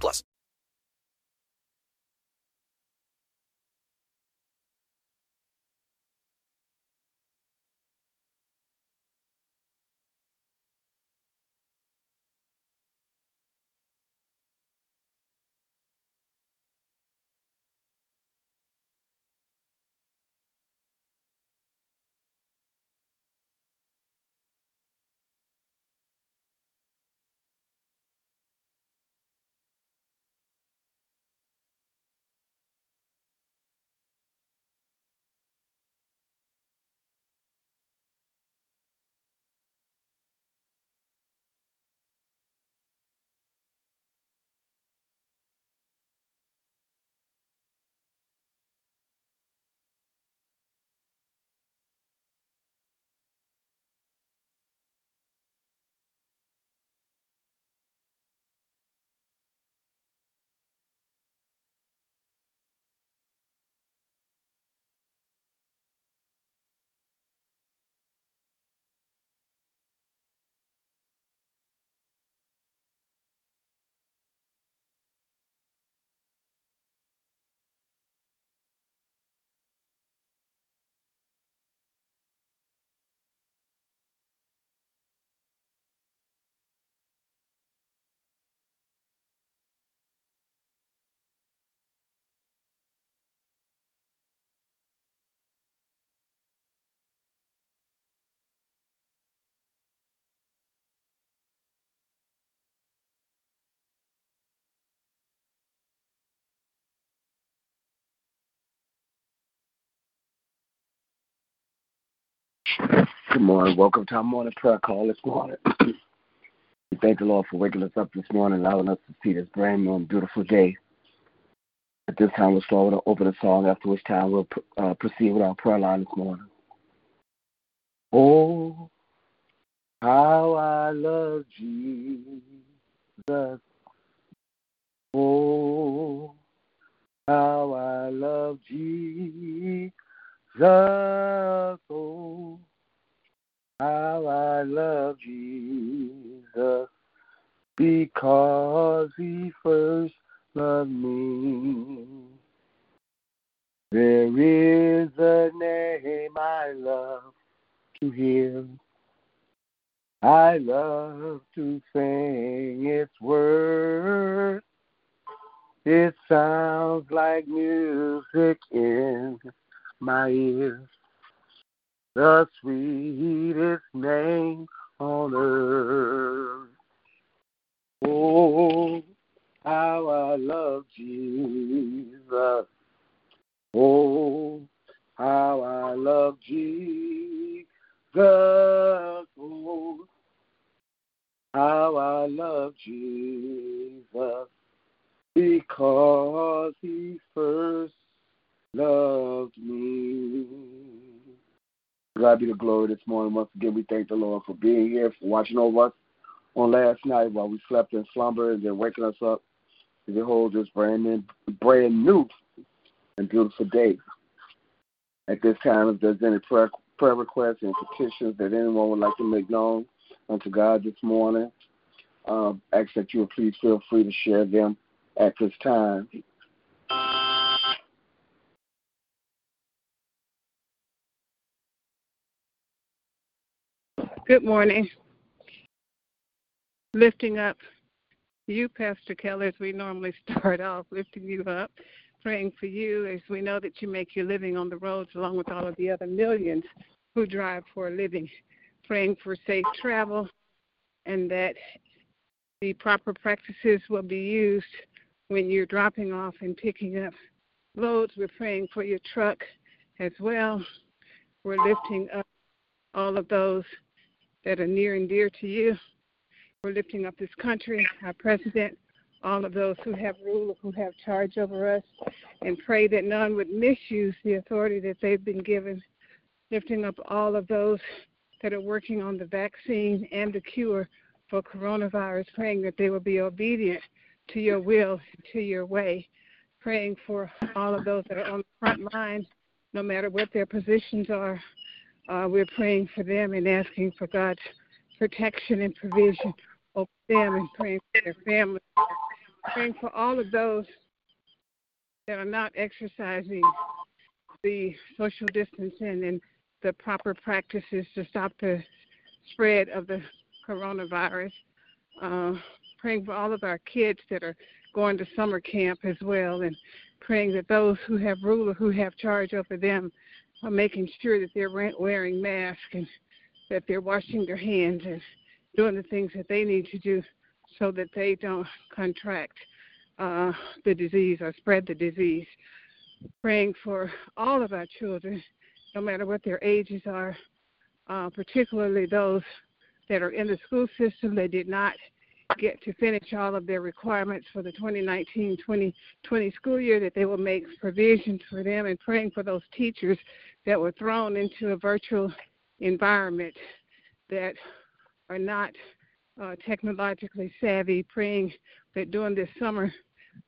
plus. Good morning. Welcome to our morning prayer call this morning. we thank the Lord for waking us up this morning, allowing us to see this brand new and beautiful day. At this time, we'll start with an opening song, after which time we'll uh, proceed with our prayer line this morning. Oh, how I love Jesus. Oh, how I love Jesus. Oh, how I love Jesus because he first loved me. There is a name I love to hear. I love to sing its words. It sounds like music in my ears the sweetest name on earth. Oh, how I love Jesus. Oh, how I love Jesus. Oh, how I love Jesus because he first loved me. God be the glory this morning. Once again, we thank the Lord for being here, for watching over us on last night while we slept in slumber and then waking us up to behold this brand new, brand new and beautiful day. At this time, if there's any prayer, prayer requests and petitions that anyone would like to make known unto God this morning, um, ask that you would please feel free to share them at this time. Good morning. Lifting up you, Pastor Keller, as we normally start off, lifting you up, praying for you as we know that you make your living on the roads along with all of the other millions who drive for a living. Praying for safe travel and that the proper practices will be used when you're dropping off and picking up loads. We're praying for your truck as well. We're lifting up all of those that are near and dear to you. We're lifting up this country, our president, all of those who have rule, who have charge over us, and pray that none would misuse the authority that they've been given. Lifting up all of those that are working on the vaccine and the cure for coronavirus, praying that they will be obedient to your will, to your way. Praying for all of those that are on the front line, no matter what their positions are. Uh, we're praying for them and asking for God's protection and provision over them and praying for their families. Praying for all of those that are not exercising the social distancing and the proper practices to stop the spread of the coronavirus. Uh, praying for all of our kids that are going to summer camp as well, and praying that those who have ruler who have charge over them are making sure that they're wearing masks and that they're washing their hands and doing the things that they need to do so that they don't contract uh, the disease or spread the disease. Praying for all of our children, no matter what their ages are, uh, particularly those that are in the school system that did not get to finish all of their requirements for the 2019-2020 school year, that they will make provisions for them and praying for those teachers that were thrown into a virtual environment that are not uh, technologically savvy, praying that during this summer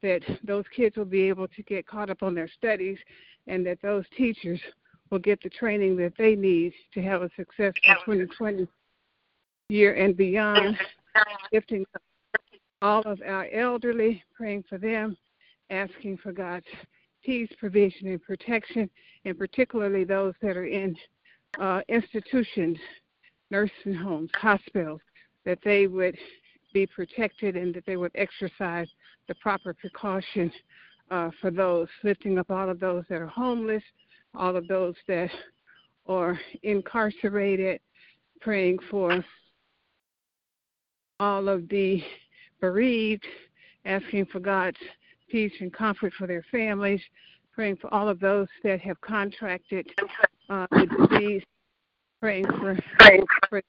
that those kids will be able to get caught up on their studies and that those teachers will get the training that they need to have a successful 2020 year and beyond, lifting all of our elderly, praying for them, asking for God's peace, provision, and protection, and particularly those that are in uh, institutions, nursing homes, hospitals, that they would be protected and that they would exercise the proper precaution uh, for those, lifting up all of those that are homeless, all of those that are incarcerated, praying for all of the bereaved, asking for God's peace and comfort for their families, praying for all of those that have contracted uh, the disease, praying for, for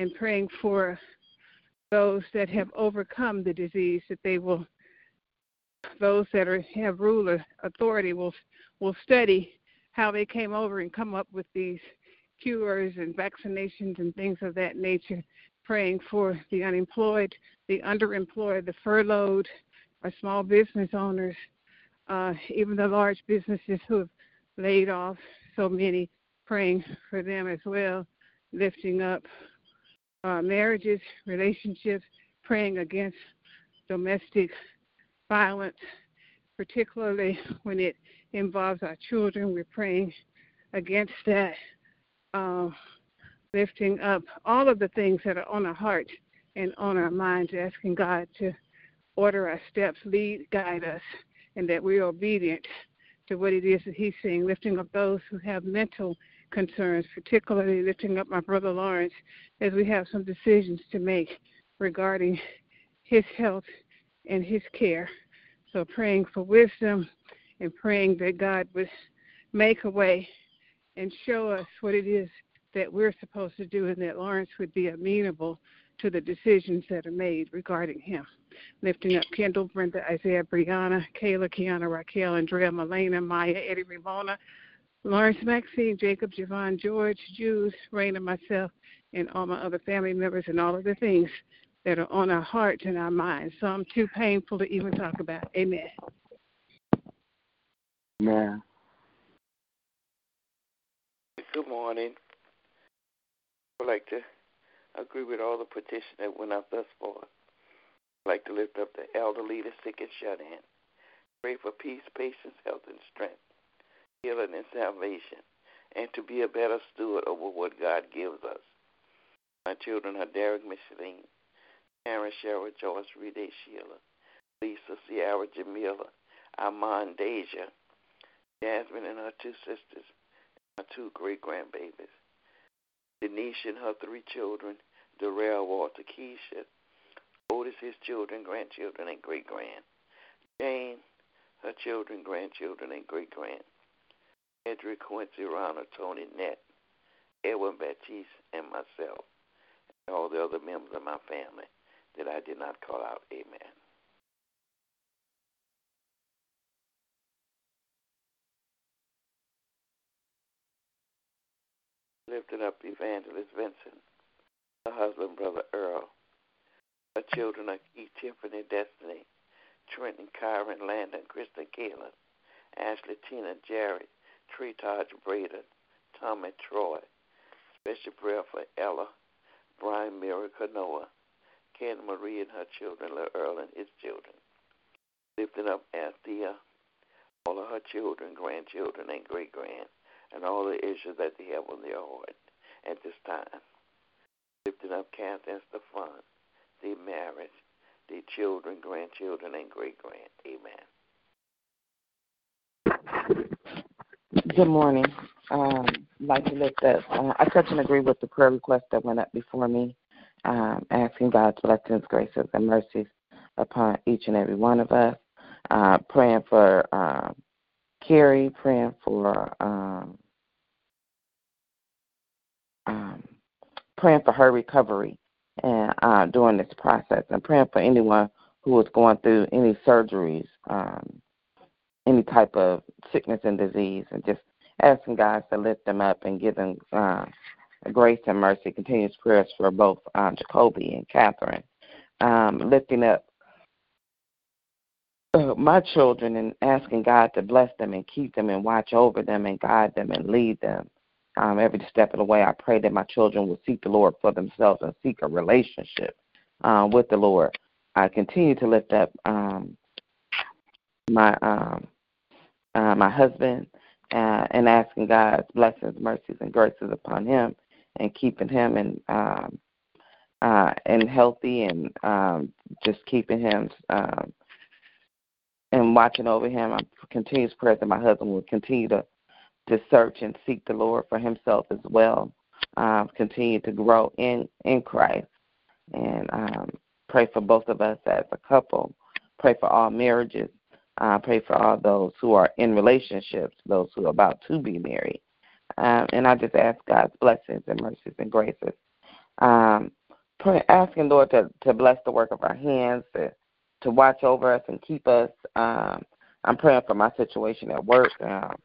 and praying for those that have overcome the disease, that they will, those that are, have rule authority will will study how they came over and come up with these cures and vaccinations and things of that nature, praying for the unemployed, the underemployed, the furloughed, our small business owners, uh, even the large businesses who have laid off so many, praying for them as well, lifting up uh, marriages, relationships, praying against domestic violence, particularly when it involves our children. We're praying against that, uh, lifting up all of the things that are on our heart and on our minds, asking God to order our steps, lead, guide us, and that we're obedient to what it is that He's saying, lifting up those who have mental concerns, particularly lifting up my brother Lawrence as we have some decisions to make regarding his health and his care. So praying for wisdom and praying that God would make a way and show us what it is that we're supposed to do and that Lawrence would be amenable to the decisions that are made regarding him. Lifting up Kendall, Brenda, Isaiah, Brianna, Kayla, Kiana, Raquel, Andrea, Melena, Maya, Eddie, Ramona, Lawrence, Maxine, Jacob, Javon, George, Jews, Raina, myself, and all my other family members and all of the things that are on our hearts and our minds. Some too painful to even talk about. Amen. Amen. Good morning. I'd like to agree with all the petition that went up thus far. I'd like to lift up the elderly, the sick, and shut in. Pray for peace, patience, health, and strength, healing, and salvation, and to be a better steward over what God gives us. My children are Derek, Micheline, Aaron, Cheryl, Joyce, Rede, Sheila, Lisa, Sierra, Jamila, Armand, Deja, Jasmine and her two sisters, and my two great grandbabies. Denise and her three children, Darrell, Walter, Keisha, Otis, his children, grandchildren, and great grand. Jane, her children, grandchildren, and great grand. Edric, Quincy, Ronald, Tony, Nett, Edwin, Baptiste, and myself, and all the other members of my family that I did not call out. Amen. Lifting up Evangelist Vincent, her husband, Brother Earl, her children are Keith, Tiffany, Destiny, Trenton, Kyron, Landon, Kristen, Kaylin, Ashley, Tina, Jerry, Tree Taj, Braden, Tom, and Troy. Special prayer for Ella, Brian, Mary, Canoa, Ken, Marie, and her children, Little Earl and his children. Lifting up Anthea, all of her children, grandchildren, and great grand, and all the issues that they have on their heart at this time. Lifting up Kath and Stefan, their marriage, their children, grandchildren, and great grand. Amen. Good morning. Um, like to lift up. Uh, I touch and agree with the prayer request that went up before me, um, asking God's blessings, graces, and mercies upon each and every one of us. Uh, praying for uh, Carrie, praying for um, um, praying for her recovery and uh, during this process, and praying for anyone who is going through any surgeries, um, any type of sickness and disease, and just asking God to lift them up and give them uh, grace and mercy. Continuous prayers for both uh, Jacoby and Catherine. Um, lifting up uh, my children and asking God to bless them and keep them and watch over them and guide them and lead them. Um, every step of the way, I pray that my children will seek the Lord for themselves and seek a relationship uh, with the Lord. I continue to lift up um, my um, uh, my husband uh, and asking God's blessings, mercies, and graces upon him, and keeping him and um, uh, and healthy, and um, just keeping him um, and watching over him. I'm continuous prayer that my husband will continue to to search and seek the Lord for himself as well. Um, continue to grow in in Christ, and um, pray for both of us as a couple. Pray for all marriages uh, pray for all those who are in relationships, those who are about to be married. Um, and I just ask God's blessings and mercies and graces. Um, pray, asking Lord to, to bless the work of our hands, to, to watch over us and keep us. Um, I'm praying for my situation at work. Um,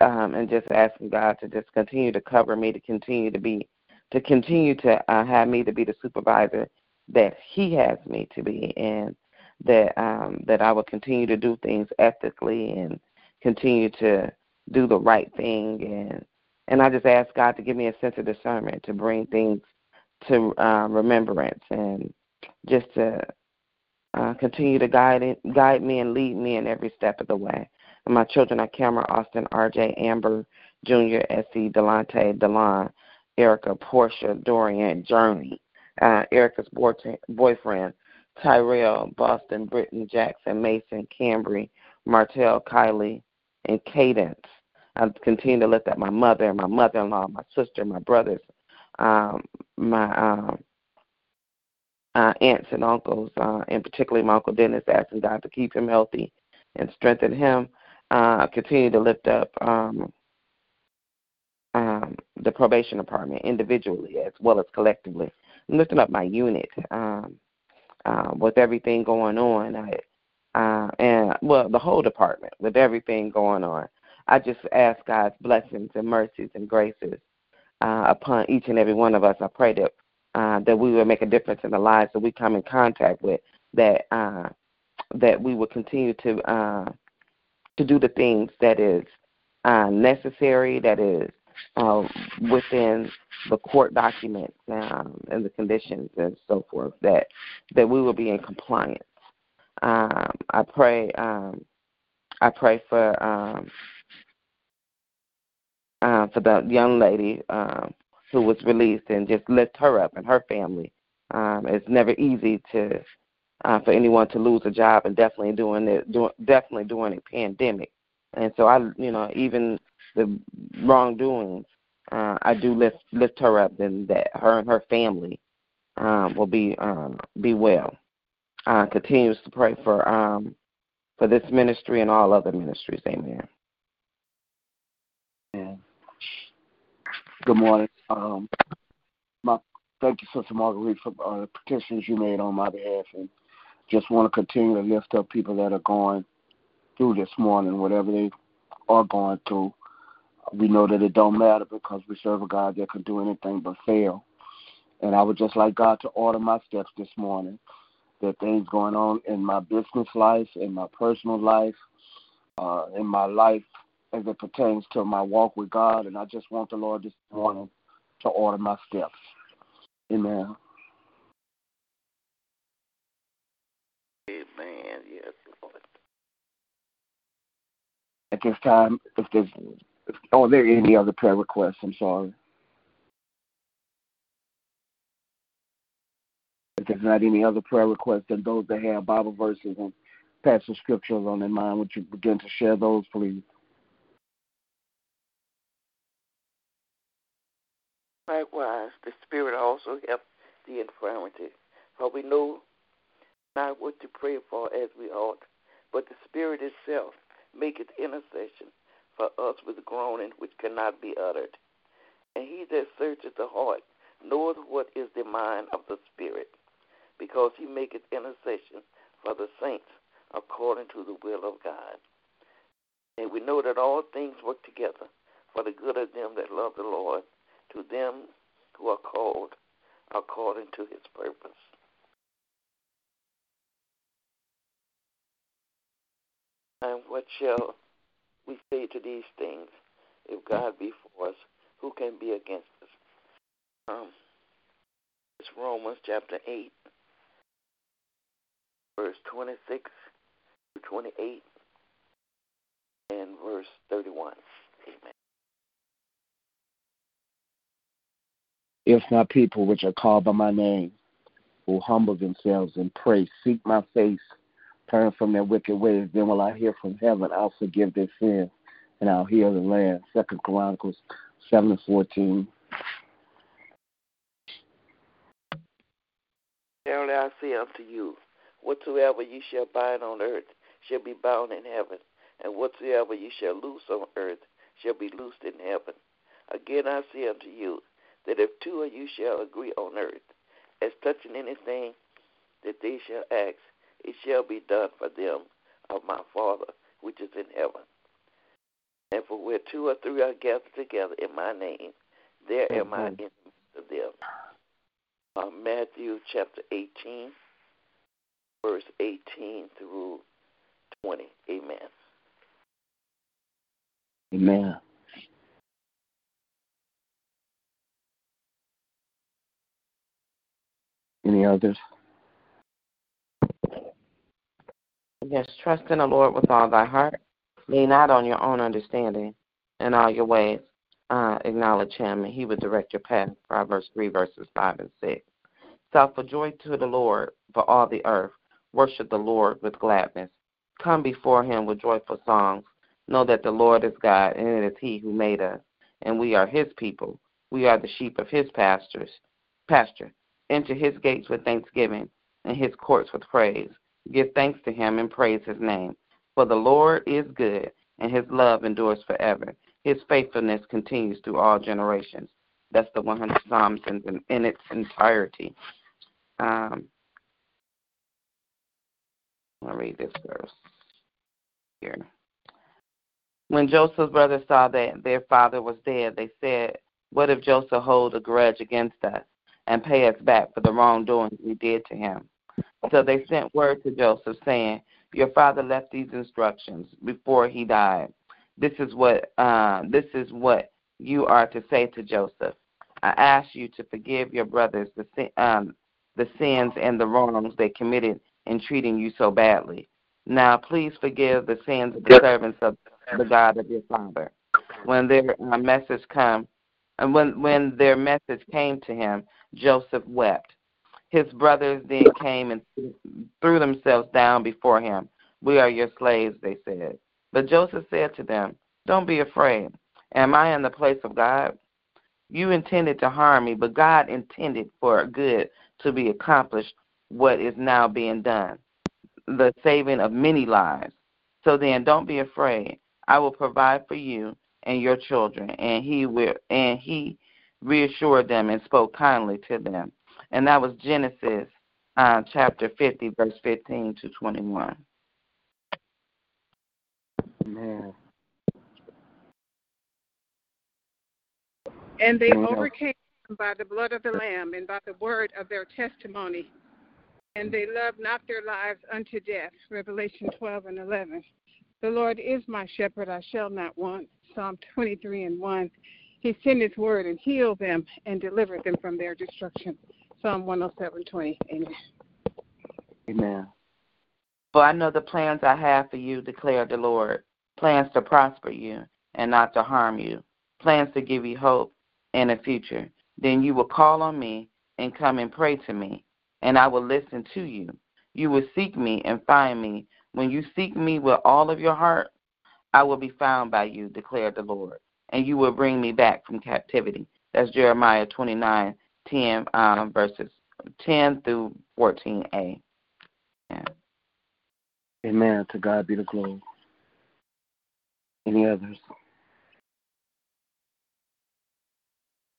um, and just asking God to just continue to cover me, to continue to be, to continue to uh, have me to be the supervisor that He has me to be, and that um, that I will continue to do things ethically and continue to do the right thing and and I just ask God to give me a sense of discernment to bring things to uh, remembrance and just to uh, continue to guide it, guide me and lead me in every step of the way. And my children are Cameron, Austin, R.J., Amber, Junior, S.E., Delante, Delon, Erica, Portia, Dorian, Journey, uh, Erica's boyfriend, Tyrell, Boston, Britton, Jackson, Mason, Cambry, Martell, Kylie, and Cadence. I continue to lift up my mother, my mother-in-law, my sister, my brothers, um, my um, uh, aunts and uncles, uh, and particularly my uncle Dennis, asking God to keep him healthy and strengthen him. Uh, continue to lift up um, um, the probation department individually as well as collectively. I'm lifting up my unit. Um, uh, with everything going on. I, uh, and well, the whole department with everything going on. I just ask God's blessings and mercies and graces uh, upon each and every one of us. I pray that uh, that we will make a difference in the lives that we come in contact with. That uh, that we will continue to uh, to do the things that is uh, necessary, that is uh, within the court documents um, and the conditions and so forth that that we will be in compliance. Um, I pray. Um, I pray for um, for the young lady um, who was released and just lift her up and her family. Um, it's never easy to uh, for anyone to lose a job, and definitely doing it, do, definitely during a pandemic. And so I, you know, even the wrongdoings uh, I do lift lift her up, and that her and her family um, will be um, be well. Uh, continues to pray for um, for this ministry and all other ministries. Amen. Amen. Good morning. Um, my, thank you, Sister Marguerite, for uh, the petitions you made on my behalf, and just want to continue to lift up people that are going through this morning, whatever they are going through. we know that it don't matter because we serve a God that can do anything but fail. And I would just like God to order my steps this morning. There things going on in my business life, in my personal life, uh, in my life as it pertains to my walk with God. And I just want the Lord this morning to order my steps. Amen. Amen. Yes, Lord. At this time, if there's, if, oh, are there any other prayer requests? I'm sorry. If there's not any other prayer requests, then those that have Bible verses and passage scriptures on their mind, would you begin to share those, please? Likewise, the Spirit also helps the infirmity. For we know not what to pray for as we ought, but the Spirit itself maketh intercession for us with groaning which cannot be uttered. And he that searcheth the heart knoweth what is the mind of the Spirit, because he maketh intercession for the saints according to the will of God. And we know that all things work together for the good of them that love the Lord, to them who are called according to his purpose. And what shall we say to these things? If God be for us, who can be against us? Um, it's Romans chapter 8, verse 26 to 28, and verse 31. Amen. If my people, which are called by my name, will humble themselves and pray, seek my face, turn from their wicked ways, then will I hear from heaven. I'll forgive their sins and I'll heal the land. Second Chronicles seven and fourteen. Verily I say unto you, whatsoever ye shall bind on earth shall be bound in heaven, and whatsoever ye shall loose on earth shall be loosed in heaven. Again I say unto you, that if two of you shall agree on earth, as touching anything that they shall ask, it shall be done for them of my Father which is in heaven. And for where two or three are gathered together in my name, there mm-hmm. am I in the midst of them. Uh, Matthew chapter 18, verse 18 through 20. Amen. Amen. Others? Yes, trust in the Lord with all thy heart. Lean not on your own understanding. In all your ways, uh, acknowledge him, and he will direct your path. Proverbs 3, verses 5 and 6. Shout for joy to the Lord for all the earth. Worship the Lord with gladness. Come before him with joyful songs. Know that the Lord is God, and it is he who made us, and we are his people. We are the sheep of his pastures. Pasture. Enter his gates with thanksgiving, and his courts with praise. Give thanks to him and praise his name. For the Lord is good, and his love endures forever. His faithfulness continues through all generations. That's the 100 Psalms in, in its entirety. Um, I'll read this verse here. When Joseph's brothers saw that their father was dead, they said, What if Joseph hold a grudge against us and pay us back for the wrongdoing we did to him? So they sent word to Joseph, saying, Your father left these instructions before he died. This is what uh, this is what you are to say to Joseph. I ask you to forgive your brothers the um, the sins and the wrongs they committed in treating you so badly. Now, please forgive the sins of the servants of the God of your father. When their uh, message come, and when when their message came to him, Joseph wept. His brothers then came and threw themselves down before him. We are your slaves, they said. But Joseph said to them, Don't be afraid. Am I in the place of God? You intended to harm me, but God intended for good to be accomplished what is now being done, the saving of many lives. So then don't be afraid. I will provide for you and your children. And he will and he reassured them and spoke kindly to them and that was Genesis uh, chapter 50, verse 15 to 21. Amen. And they overcame by the blood of the Lamb and by the word of their testimony. And they loved not their lives unto death. Revelation 12 and 11. The Lord is my shepherd, I shall not want. Psalm 23 and 1. He sent his word and healed them and delivered them from their destruction. Psalm 107, 20. Amen. Amen. For I know the plans I have for you, declared the Lord plans to prosper you and not to harm you, plans to give you hope and a future. Then you will call on me and come and pray to me, and I will listen to you. You will seek me and find me. When you seek me with all of your heart, I will be found by you, declared the Lord, and you will bring me back from captivity. That's Jeremiah 29, 10, um, verses 10 through 14a. Yeah. Amen. To God be the glory. Any others?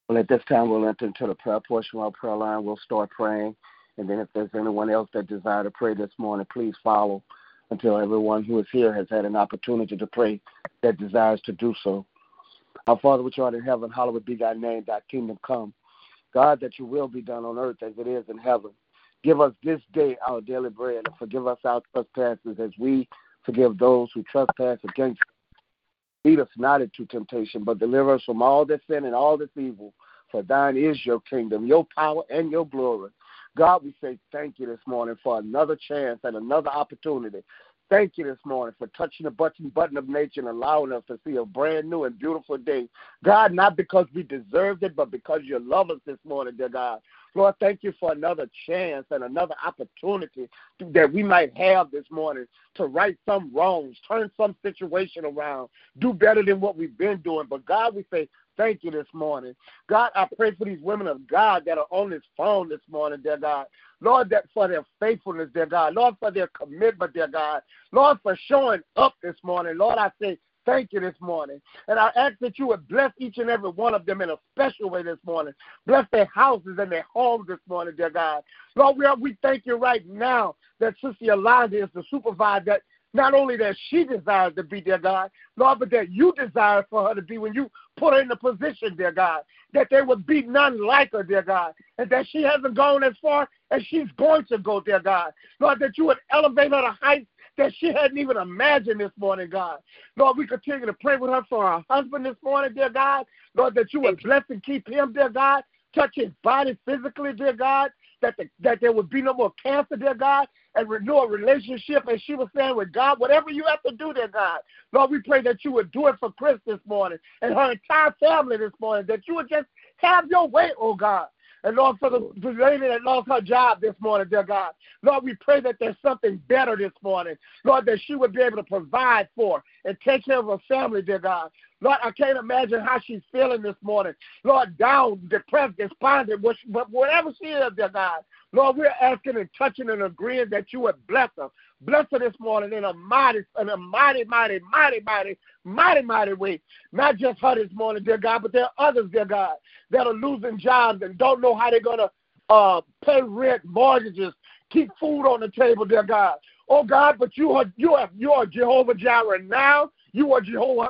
Well, at this time, we'll enter into the prayer portion of our prayer line. We'll start praying. And then if there's anyone else that desire to pray this morning, please follow until everyone who is here has had an opportunity to pray that desires to do so. Our Father which art in heaven, hallowed be thy name, thy kingdom come. God, that your will be done on earth as it is in heaven. Give us this day our daily bread and forgive us our trespasses as we forgive those who trespass against us. Lead us not into temptation, but deliver us from all this sin and all this evil. For thine is your kingdom, your power, and your glory. God, we say thank you this morning for another chance and another opportunity Thank you this morning for touching the button button of nature and allowing us to see a brand new and beautiful day. God, not because we deserved it, but because you love us this morning, dear God. Lord, thank you for another chance and another opportunity that we might have this morning to right some wrongs, turn some situation around, do better than what we've been doing. But God, we say thank you this morning. God, I pray for these women of God that are on this phone this morning, dear God. Lord, that for their faithfulness, dear God. Lord, for their commitment, dear God. Lord, for showing up this morning. Lord, I say thank you this morning. And I ask that you would bless each and every one of them in a special way this morning. Bless their houses and their homes this morning, dear God. Lord, we, are, we thank you right now that Sister Yolanda is the supervisor that not only that she desires to be, dear God, Lord, but that you desire for her to be when you put her in the position, dear God, that there would be none like her, dear God, and that she hasn't gone as far as she's going to go, dear God. Lord, that you would elevate her to heights that she hadn't even imagined this morning, God. Lord, we continue to pray with her for her husband this morning, dear God. Lord, that you would bless and keep him, dear God. Touch his body physically, dear God. That, the, that there would be no more cancer, dear God and renew a relationship, as she was saying, with God. Whatever you have to do there, God. Lord, we pray that you would do it for Chris this morning and her entire family this morning, that you would just have your way, oh God. And Lord, for the, the lady that lost her job this morning, dear God, Lord, we pray that there's something better this morning. Lord, that she would be able to provide for and take care of her family, dear God. Lord, I can't imagine how she's feeling this morning. Lord, down, depressed, despondent, whatever she is, dear God. Lord, we're asking and touching and agreeing that you would bless us. Bless her this morning in a mighty, in a mighty, mighty, mighty, mighty, mighty, mighty way. Not just her this morning, dear God, but there are others, dear God, that are losing jobs and don't know how they're going to uh, pay rent, mortgages, keep food on the table, dear God. Oh God, but you are you are you are Jehovah Jireh now. You are Jehovah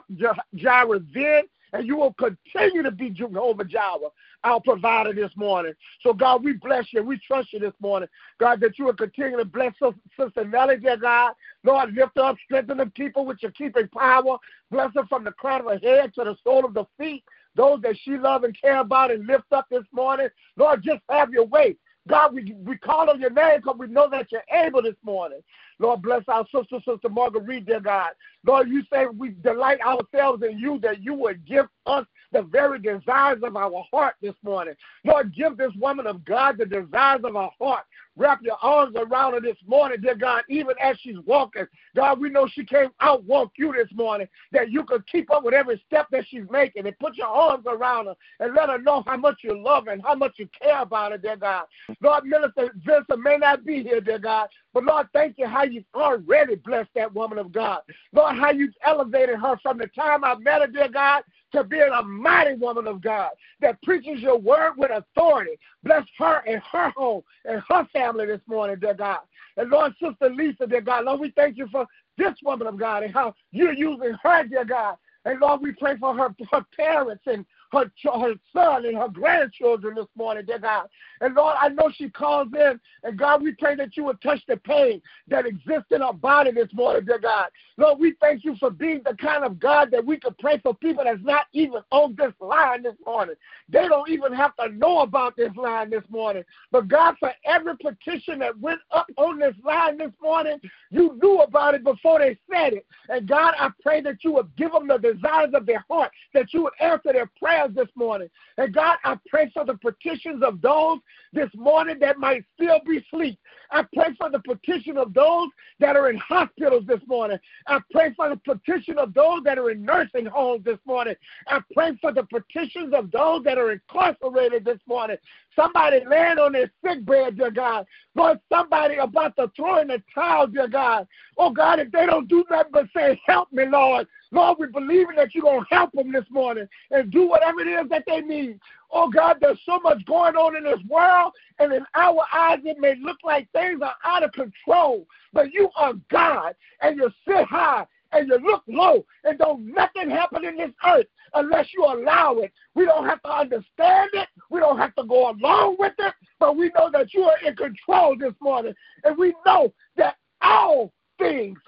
Jireh then, and you will continue to be Jehovah Jireh, our provider this morning. So, God, we bless you. We trust you this morning. God, that you will continue to bless us, Sister Nellie, dear God. Lord, lift up, strengthen the people with your keeping power. Bless her from the crown of her head to the sole of the feet. Those that she love and care about and lift up this morning. Lord, just have your way. God, we, we call on your name because we know that you're able this morning. Lord, bless our sister, Sister Marguerite, dear God. Lord, you say we delight ourselves in you that you would give us the very desires of our heart this morning. Lord, give this woman of God the desires of her heart. Wrap your arms around her this morning, dear God, even as she's walking. God, we know she can't outwalk you this morning, that you could keep up with every step that she's making and put your arms around her and let her know how much you love and how much you care about her, dear God. Lord, Minister Vincent may not be here, dear God, but Lord, thank you how you've already blessed that woman of God. Lord, how you've elevated her from the time I met her, dear God, to being a mighty woman of God that preaches your word with authority. Bless her and her home and her family this morning, dear God. And Lord, Sister Lisa, dear God, Lord, we thank you for this woman of God and how you're using her, dear God. And Lord, we pray for her, her parents and her, her son and her grandchildren this morning, dear God. And Lord, I know she calls in, and God, we pray that you would touch the pain that exists in her body this morning, dear God. Lord, we thank you for being the kind of God that we could pray for people that's not even on this line this morning. They don't even have to know about this line this morning. But God, for every petition that went up on this line this morning, you knew about it before they said it. And God, I pray that you would give them the desires of their heart, that you would answer their prayers this morning. And God, I pray for the petitions of those this morning that might still be asleep. I pray for the petition of those that are in hospitals this morning. I pray for the petition of those that are in nursing homes this morning. I pray for the petitions of those that are incarcerated this morning. Somebody laying on their sick bed, dear God. Lord, somebody about to throw in the towel, dear God. Oh God, if they don't do nothing but say, Help me, Lord. Lord, we believe that you're going to help them this morning and do whatever it is that they need. Oh God, there's so much going on in this world, and in our eyes, it may look like things are out of control. But you are God, and you sit high and you look low, and don't nothing happen in this earth unless you allow it. We don't have to understand it. We don't have to go along with it, but we know that you are in control this morning. And we know that all things,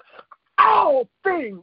all things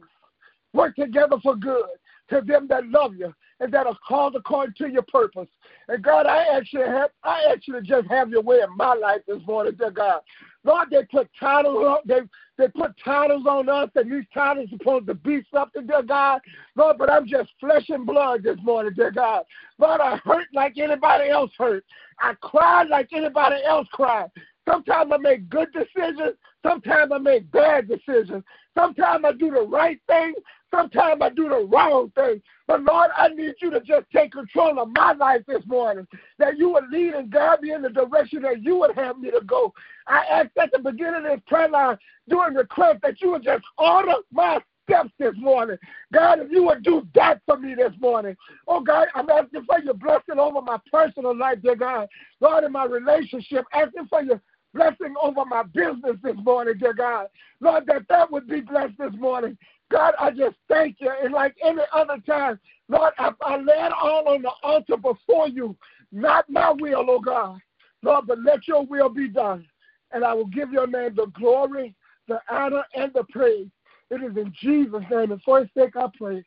work together for good to them that love you and that are called according to your purpose. And God, I actually have I actually just have your way in my life this morning, dear God. Lord, they put titles on they they put titles on us and these titles are supposed to be something, dear God. Lord, but I'm just flesh and blood this morning, dear God. Lord, I hurt like anybody else hurt. I cried like anybody else cried. Sometimes I make good decisions. Sometimes I make bad decisions. Sometimes I do the right thing. Sometimes I do the wrong thing. But Lord, I need you to just take control of my life this morning. That you would lead and guide me in the direction that you would have me to go. I asked at the beginning of this prayer line during the request that you would just order my steps this morning. God, if you would do that for me this morning. Oh, God, I'm asking for your blessing over my personal life, dear God. Lord, in my relationship, asking for your blessing over my business this morning, dear God. Lord, that that would be blessed this morning. God, I just thank you. And like any other time, Lord, I, I lay it all on the altar before you. Not my will, oh God. Lord, but let your will be done. And I will give your name the glory, the honor, and the praise. It is in Jesus' name. And for his sake I pray.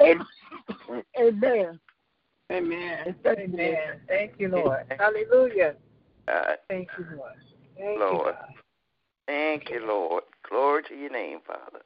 Amen. Amen. Amen. Amen. Thank you, Lord. Hallelujah. Thank you, Lord. Thank Lord. you, God. thank you, Lord. Glory to your name, Father.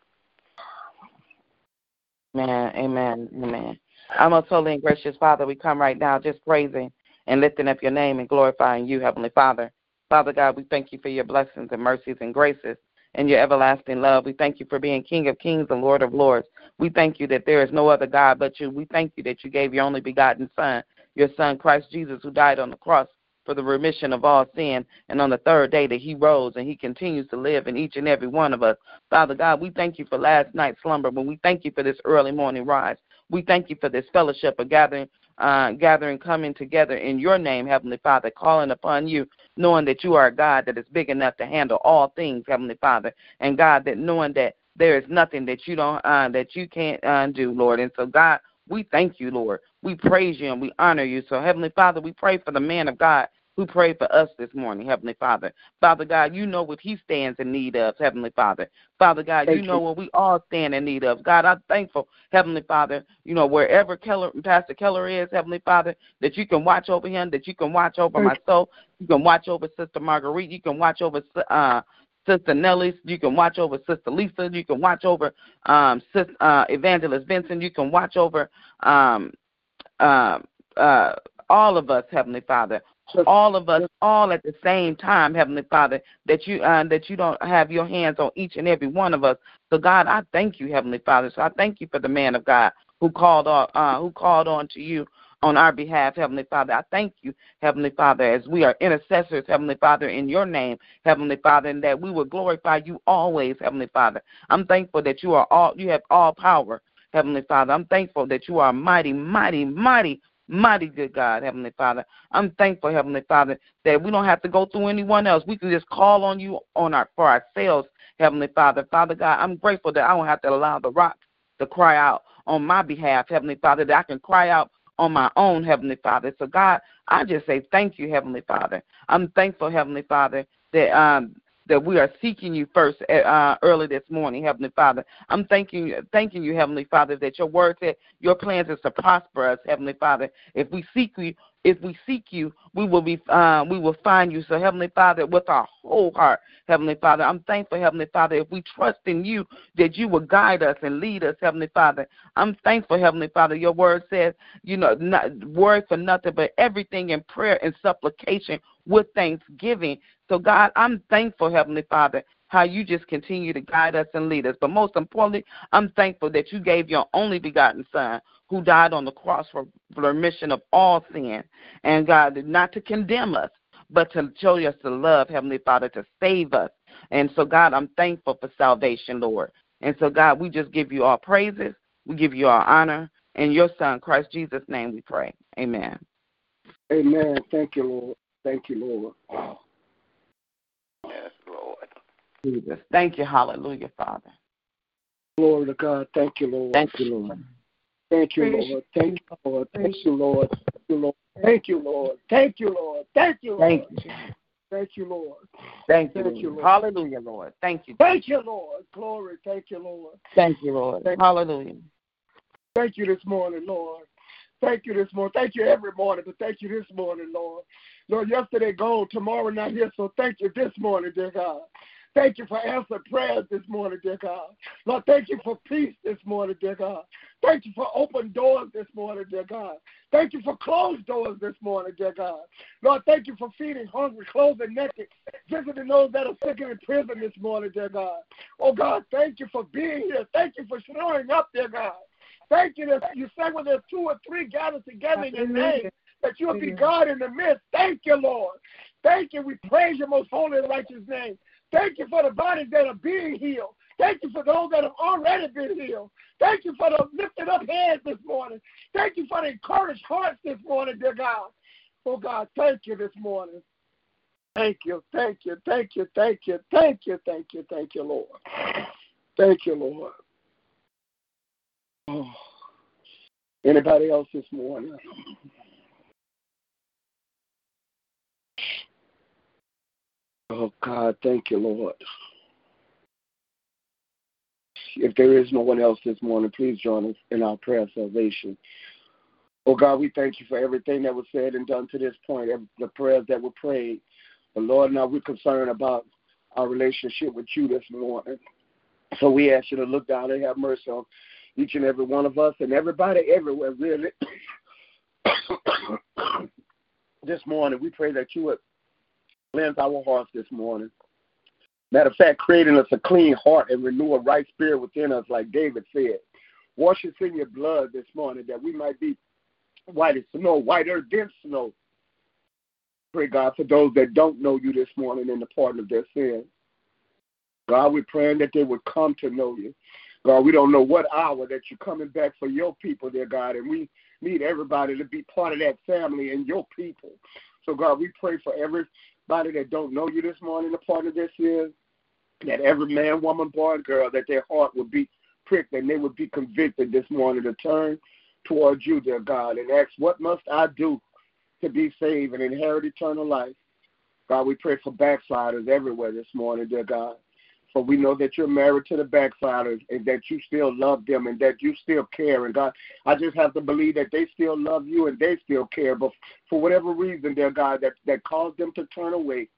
Amen. Amen. Amen. Our most holy and gracious Father, we come right now just praising and lifting up your name and glorifying you, Heavenly Father. Father God, we thank you for your blessings and mercies and graces and your everlasting love. We thank you for being King of kings and Lord of lords. We thank you that there is no other God but you. We thank you that you gave your only begotten Son, your Son, Christ Jesus, who died on the cross for the remission of all sin. And on the third day that he rose and he continues to live in each and every one of us. Father God, we thank you for last night's slumber, but we thank you for this early morning rise. We thank you for this fellowship of gathering, uh, gathering, coming together in your name, Heavenly Father, calling upon you, knowing that you are a God that is big enough to handle all things, Heavenly Father, and God that knowing that there is nothing that you don't uh, that you can't undo, Lord. And so, God, we thank you, Lord. We praise you and we honor you. So, Heavenly Father, we pray for the man of God who prayed for us this morning, Heavenly Father. Father God, you know what he stands in need of, Heavenly Father. Father God, Thank you know you. what we all stand in need of. God, I'm thankful, Heavenly Father, you know, wherever Keller, Pastor Keller is, Heavenly Father, that you can watch over him, that you can watch over my soul, you can watch over Sister Marguerite, you can watch over uh Sister Nellie, you can watch over Sister Lisa, you can watch over um Sis, uh Evangelist Vincent, you can watch over um uh, uh all of us, Heavenly Father, all of us, all at the same time, Heavenly Father, that you uh, that you don't have your hands on each and every one of us. So God, I thank you, Heavenly Father. So I thank you for the man of God who called on uh, who called on to you on our behalf, Heavenly Father. I thank you, Heavenly Father, as we are intercessors, Heavenly Father, in your name, Heavenly Father, and that we will glorify you always, Heavenly Father. I'm thankful that you are all you have all power, Heavenly Father. I'm thankful that you are mighty, mighty, mighty, mighty good God, Heavenly Father. I'm thankful, Heavenly Father, that we don't have to go through anyone else. We can just call on you on our for ourselves, Heavenly Father. Father God, I'm grateful that I don't have to allow the rocks to cry out on my behalf, Heavenly Father, that I can cry out on my own, Heavenly Father. So, God, I just say thank you, Heavenly Father. I'm thankful, Heavenly Father, that um, that we are seeking you first uh, early this morning, Heavenly Father. I'm thanking thanking you, Heavenly Father, that your word said your plans is to prosper us, Heavenly Father. If we seek you, if we seek you, we will be, uh, we will find you. So, Heavenly Father, with our whole heart, Heavenly Father, I'm thankful, Heavenly Father, if we trust in you, that you will guide us and lead us, Heavenly Father. I'm thankful, Heavenly Father. Your word says, you know, not worry for nothing, but everything in prayer and supplication with thanksgiving. So, God, I'm thankful, Heavenly Father, how you just continue to guide us and lead us. But most importantly, I'm thankful that you gave your only begotten Son who died on the cross for, remission of all sin. And God, not to condemn us, but to show us the love, Heavenly Father, to save us. And so, God, I'm thankful for salvation, Lord. And so, God, we just give you all praises. We give you all honor. In your Son, Christ Jesus' name, we pray. Amen. Amen. Thank you, Lord. Thank you, Lord. Yes, Lord. Jesus. Thank you. Hallelujah, Father. Glory to God. Thank you, Lord. Thank you, Lord. Thank you, Lord. Thank you, Lord. Thank you, Lord. Thank you, Lord. Thank you, Lord. Thank you, Lord. Thank you, Lord. Thank you. Thank you, Lord. Thank you, Thank Lord. you, Lord. Hallelujah, Lord. Thank you. Thank you, Lord. Glory. Thank you, Lord. Thank you, Lord. Hallelujah. Thank you this morning, Lord. Thank you this morning. Thank you every morning, but thank you this morning, Lord. Lord, yesterday gone, tomorrow not here, so thank you this morning, dear God. Thank you for answered prayers this morning, dear God. Lord, thank you for peace this morning, dear God. Thank you for open doors this morning, dear God. Thank you for closed doors this morning, dear God. Lord, thank you for feeding hungry, clothing naked, visiting those that are sick and in prison this morning, dear God. Oh God, thank you for being here. Thank you for showing up, dear God. Thank you that you said when there's two or three gathered together in your name, that you'll be God in the midst. Thank you, Lord. Thank you. We praise your most holy and righteous name. Thank you for the bodies that are being healed. Thank you for those that have already been healed. Thank you for the lifted up hands this morning. Thank you for the encouraged hearts this morning, dear God. Oh God, thank you this morning. Thank you, thank you, thank you, thank you, thank you, thank you, thank you, Lord. Thank you, Lord. Oh. Anybody else this morning? Oh God, thank you, Lord. If there is no one else this morning, please join us in our prayer of salvation. Oh God, we thank you for everything that was said and done to this point, the prayers that were prayed. But Lord, now we're concerned about our relationship with you this morning. So we ask you to look down and have mercy on each and every one of us and everybody everywhere, really. this morning, we pray that you would cleanse our hearts this morning. Matter of fact, creating us a clean heart and renew a right spirit within us, like David said. Wash us in your blood this morning that we might be white as snow, whiter than snow. Pray, God, for those that don't know you this morning in the pardon of their sins. God, we're praying that they would come to know you. God, we don't know what hour that you're coming back for your people, dear God, and we need everybody to be part of that family and your people. So, God, we pray for everybody that don't know you this morning, the part of this is that every man, woman, boy, and girl, that their heart would be pricked and they would be convicted this morning to turn towards you, dear God, and ask, what must I do to be saved and inherit eternal life? God, we pray for backsliders everywhere this morning, dear God. For we know that you're married to the backsliders and that you still love them and that you still care. And God, I just have to believe that they still love you and they still care. But for whatever reason, dear God, that, that caused them to turn away,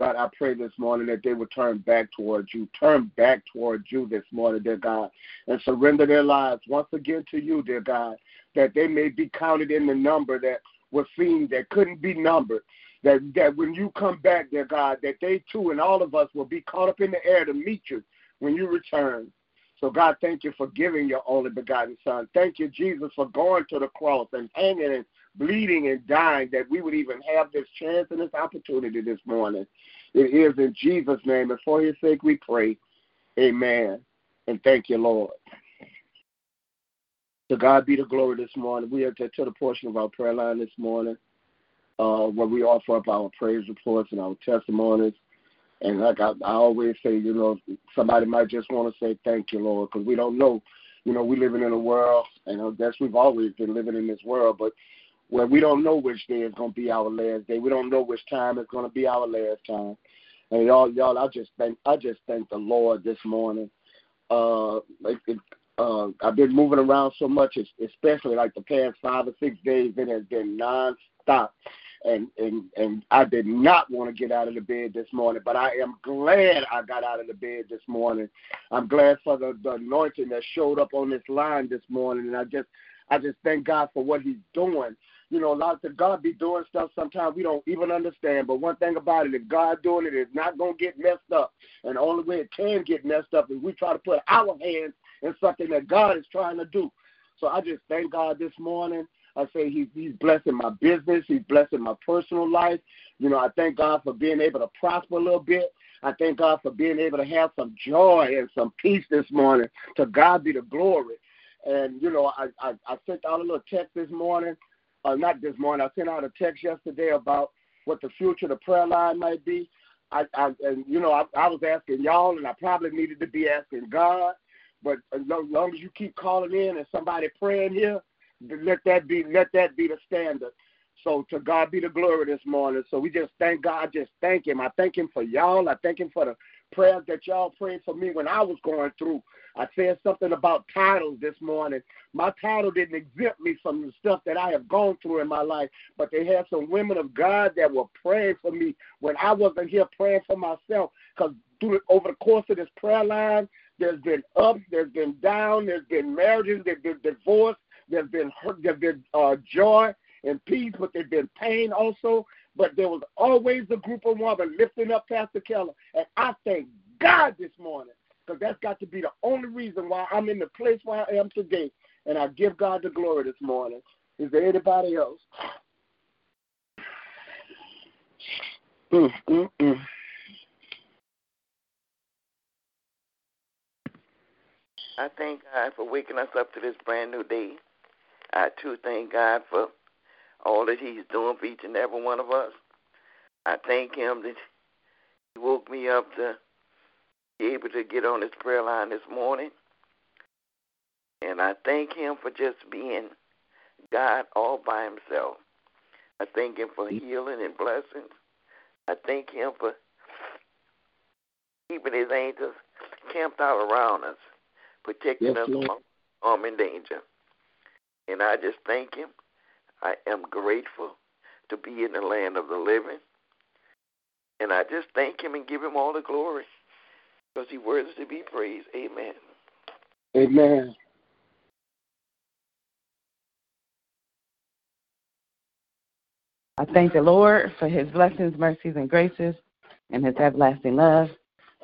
God, I pray this morning that they would turn back towards you, turn back towards you this morning, dear God, and surrender their lives once again to you, dear God, that they may be counted in the number that was seen that couldn't be numbered. That that when you come back, dear God, that they too and all of us will be caught up in the air to meet you when you return. So God, thank you for giving your only begotten Son. Thank you, Jesus, for going to the cross and hanging and bleeding and dying that we would even have this chance and this opportunity this morning. It is in Jesus' name, and for his sake we pray. Amen. And thank you, Lord. To God be the glory this morning. We are to, to the portion of our prayer line this morning uh, where we offer up our praise reports and our testimonies. And like I, I always say, you know, somebody might just want to say thank you, Lord, because we don't know You know, we living in a world, and I guess we've always been living in this world, but where we don't know which day is going to be our last day. We don't know which time is going to be our last time. And y'all, y'all, I just thank, I just thank the Lord this morning. Uh, like it, uh, I've been moving around so much, especially like the past five or six days. It has been nonstop, and and and I did not want to get out of the bed this morning, but I am glad I got out of the bed this morning. I'm glad for the, the anointing that showed up on this line this morning, and I just I just thank God for what He's doing you know, a lot of God be doing stuff sometimes we don't even understand. But one thing about it, if God doing it, it's not gonna get messed up. And the only way it can get messed up is we try to put our hands in something that God is trying to do. So I just thank God this morning. I say he's he's blessing my business, he's blessing my personal life. You know, I thank God for being able to prosper a little bit. I thank God for being able to have some joy and some peace this morning. To God be the glory. And you know, I I, I sent out a little text this morning uh, not this morning. I sent out a text yesterday about what the future of the prayer line might be. I, I and you know, I, I was asking y'all, and I probably needed to be asking God. But as long, long as you keep calling in and somebody praying here, let that be let that be the standard. So to God be the glory this morning. So we just thank God. Just thank Him. I thank Him for y'all. I thank Him for the prayers that y'all prayed for me when I was going through. I said something about titles this morning. My title didn't exempt me from the stuff that I have gone through in my life, but they had some women of God that were praying for me when I wasn't here praying for myself. Because over the course of this prayer line, there's been ups, there's been down, there's been marriages, there's been divorce, there's been hurt, there's been uh, joy and peace, but there's been pain also. But there was always a group of women lifting up Pastor Keller, and I thank God this morning because that's got to be the only reason why I'm in the place where I am today. And I give God the glory this morning. Is there anybody else? Mm, mm, mm. I thank God for waking us up to this brand new day. I too thank God for all that He's doing for each and every one of us. I thank Him that He woke me up to be able to get on this prayer line this morning. And I thank Him for just being God all by Himself. I thank Him for healing and blessings. I thank Him for keeping His angels camped out around us, protecting yes, us Lord. from harm and danger. And I just thank Him. I am grateful to be in the land of the living. And I just thank Him and give Him all the glory because He worthy to be praised. Amen. Amen. I thank the Lord for his blessings, mercies, and graces and his everlasting love.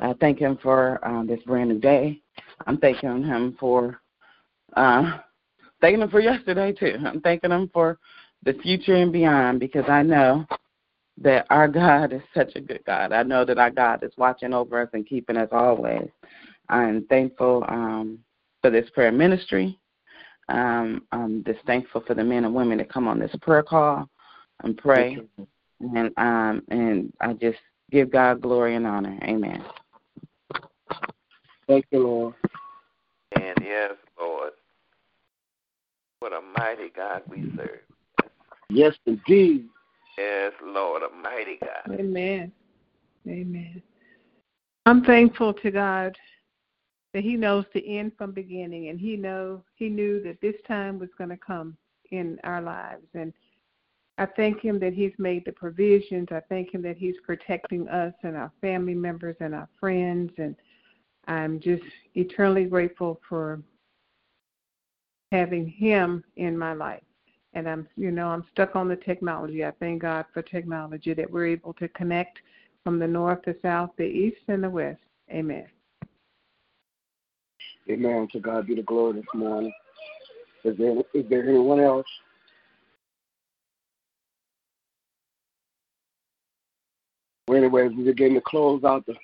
I thank him for um, this brand new day. I'm thanking him for uh, thanking him for yesterday too. I'm thanking him for the future and beyond because I know that our God is such a good God. I know that our God is watching over us and keeping us always. I'm thankful um, for this prayer ministry. Um, I'm just thankful for the men and women that come on this prayer call and pray. And um, and I just give God glory and honor. Amen. Thank you, Lord. And yes, Lord, what a mighty God we serve. Yes, indeed. Yes, Lord, a mighty God. Amen. Amen. I'm thankful to God that He knows the end from beginning, and He know He knew that this time was going to come in our lives, and I thank Him that He's made the provisions. I thank Him that He's protecting us and our family members and our friends, and I'm just eternally grateful for having Him in my life and I'm you know I'm stuck on the technology. I thank God for technology that we're able to connect from the north, the south, the east, and the west. Amen. Amen. To God be the glory this morning. Is there is there anyone else? Well, anyways, we're getting to close out the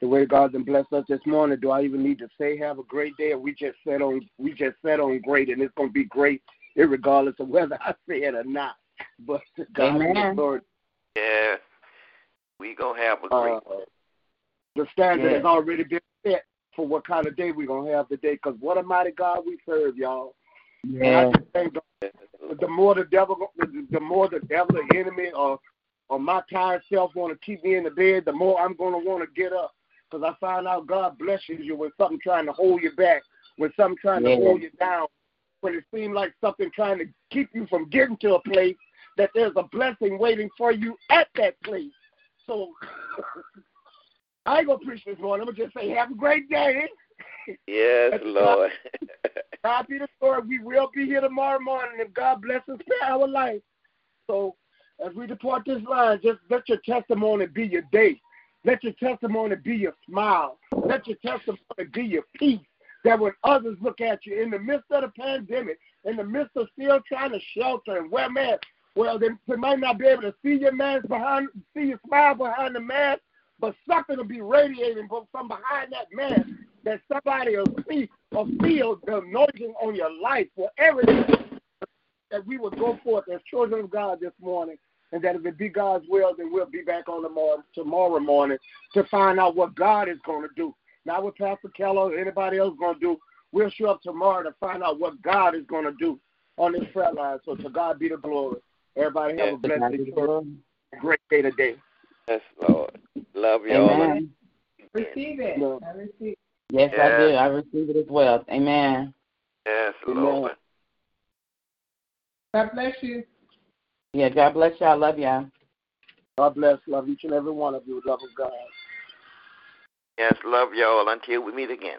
the way God's been blessed us this morning. Do I even need to say have a great day? Or we just set on we just set on great, and it's gonna be great regardless of whether I say it or not. But God be the Lord. Yeah, we gonna have a great. Uh, the standard Yeah. has already been set for what kind of day we're gonna have today. Cause what a mighty God we serve, y'all. And Yeah. I just thank God. The more the devil, the more the devil, the enemy, or or my tired self want to keep me in the bed, the more I'm gonna want to get up. Cause I find out God blesses you when something trying to hold you back, when something trying Yeah. to hold you down, when it seems like something trying to keep you from getting to a place that there's a blessing waiting for you at that place. So I ain't gonna preach this morning. I'm gonna just say, have a great day. Yes, Lord. God be the glory. We will be here tomorrow morning if God bless us for our life. So as we depart this line, just let your testimony be your day. Let your testimony be your smile. Let your testimony be your peace. That when others look at you in the midst of the pandemic, in the midst of still trying to shelter and wear masks, well, they, they might not be able to see your mask behind, see your smile behind the mask, but something will be radiating from behind that mask that somebody will see or feel the anointing on your life for everything that we will go forth as children of God this morning. And that if it be God's will, then we'll be back on the morning, tomorrow morning to find out what God is going to do. Not what Pastor Keller or anybody else is going to do. We'll show up tomorrow to find out what God is going to do on this prayer line. So to God be the glory. Everybody have a blessed day, great day today. Yes, Lord. Love you all. Amen. Receive it. No. I receive. Yes, I Yeah. do. I receive it as well. Amen. Yes, Amen. Lord. God bless you. Yeah, God bless y'all. Love y'all. God bless. Love each and every one of you. Love of God. Yes, love y'all until we meet again.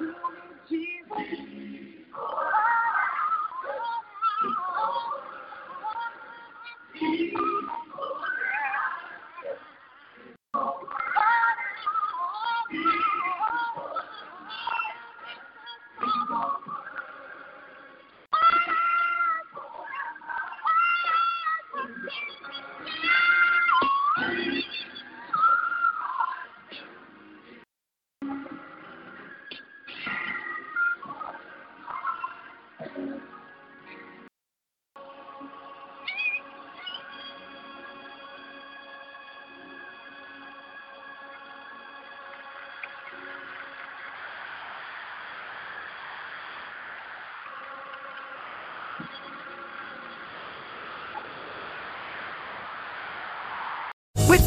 With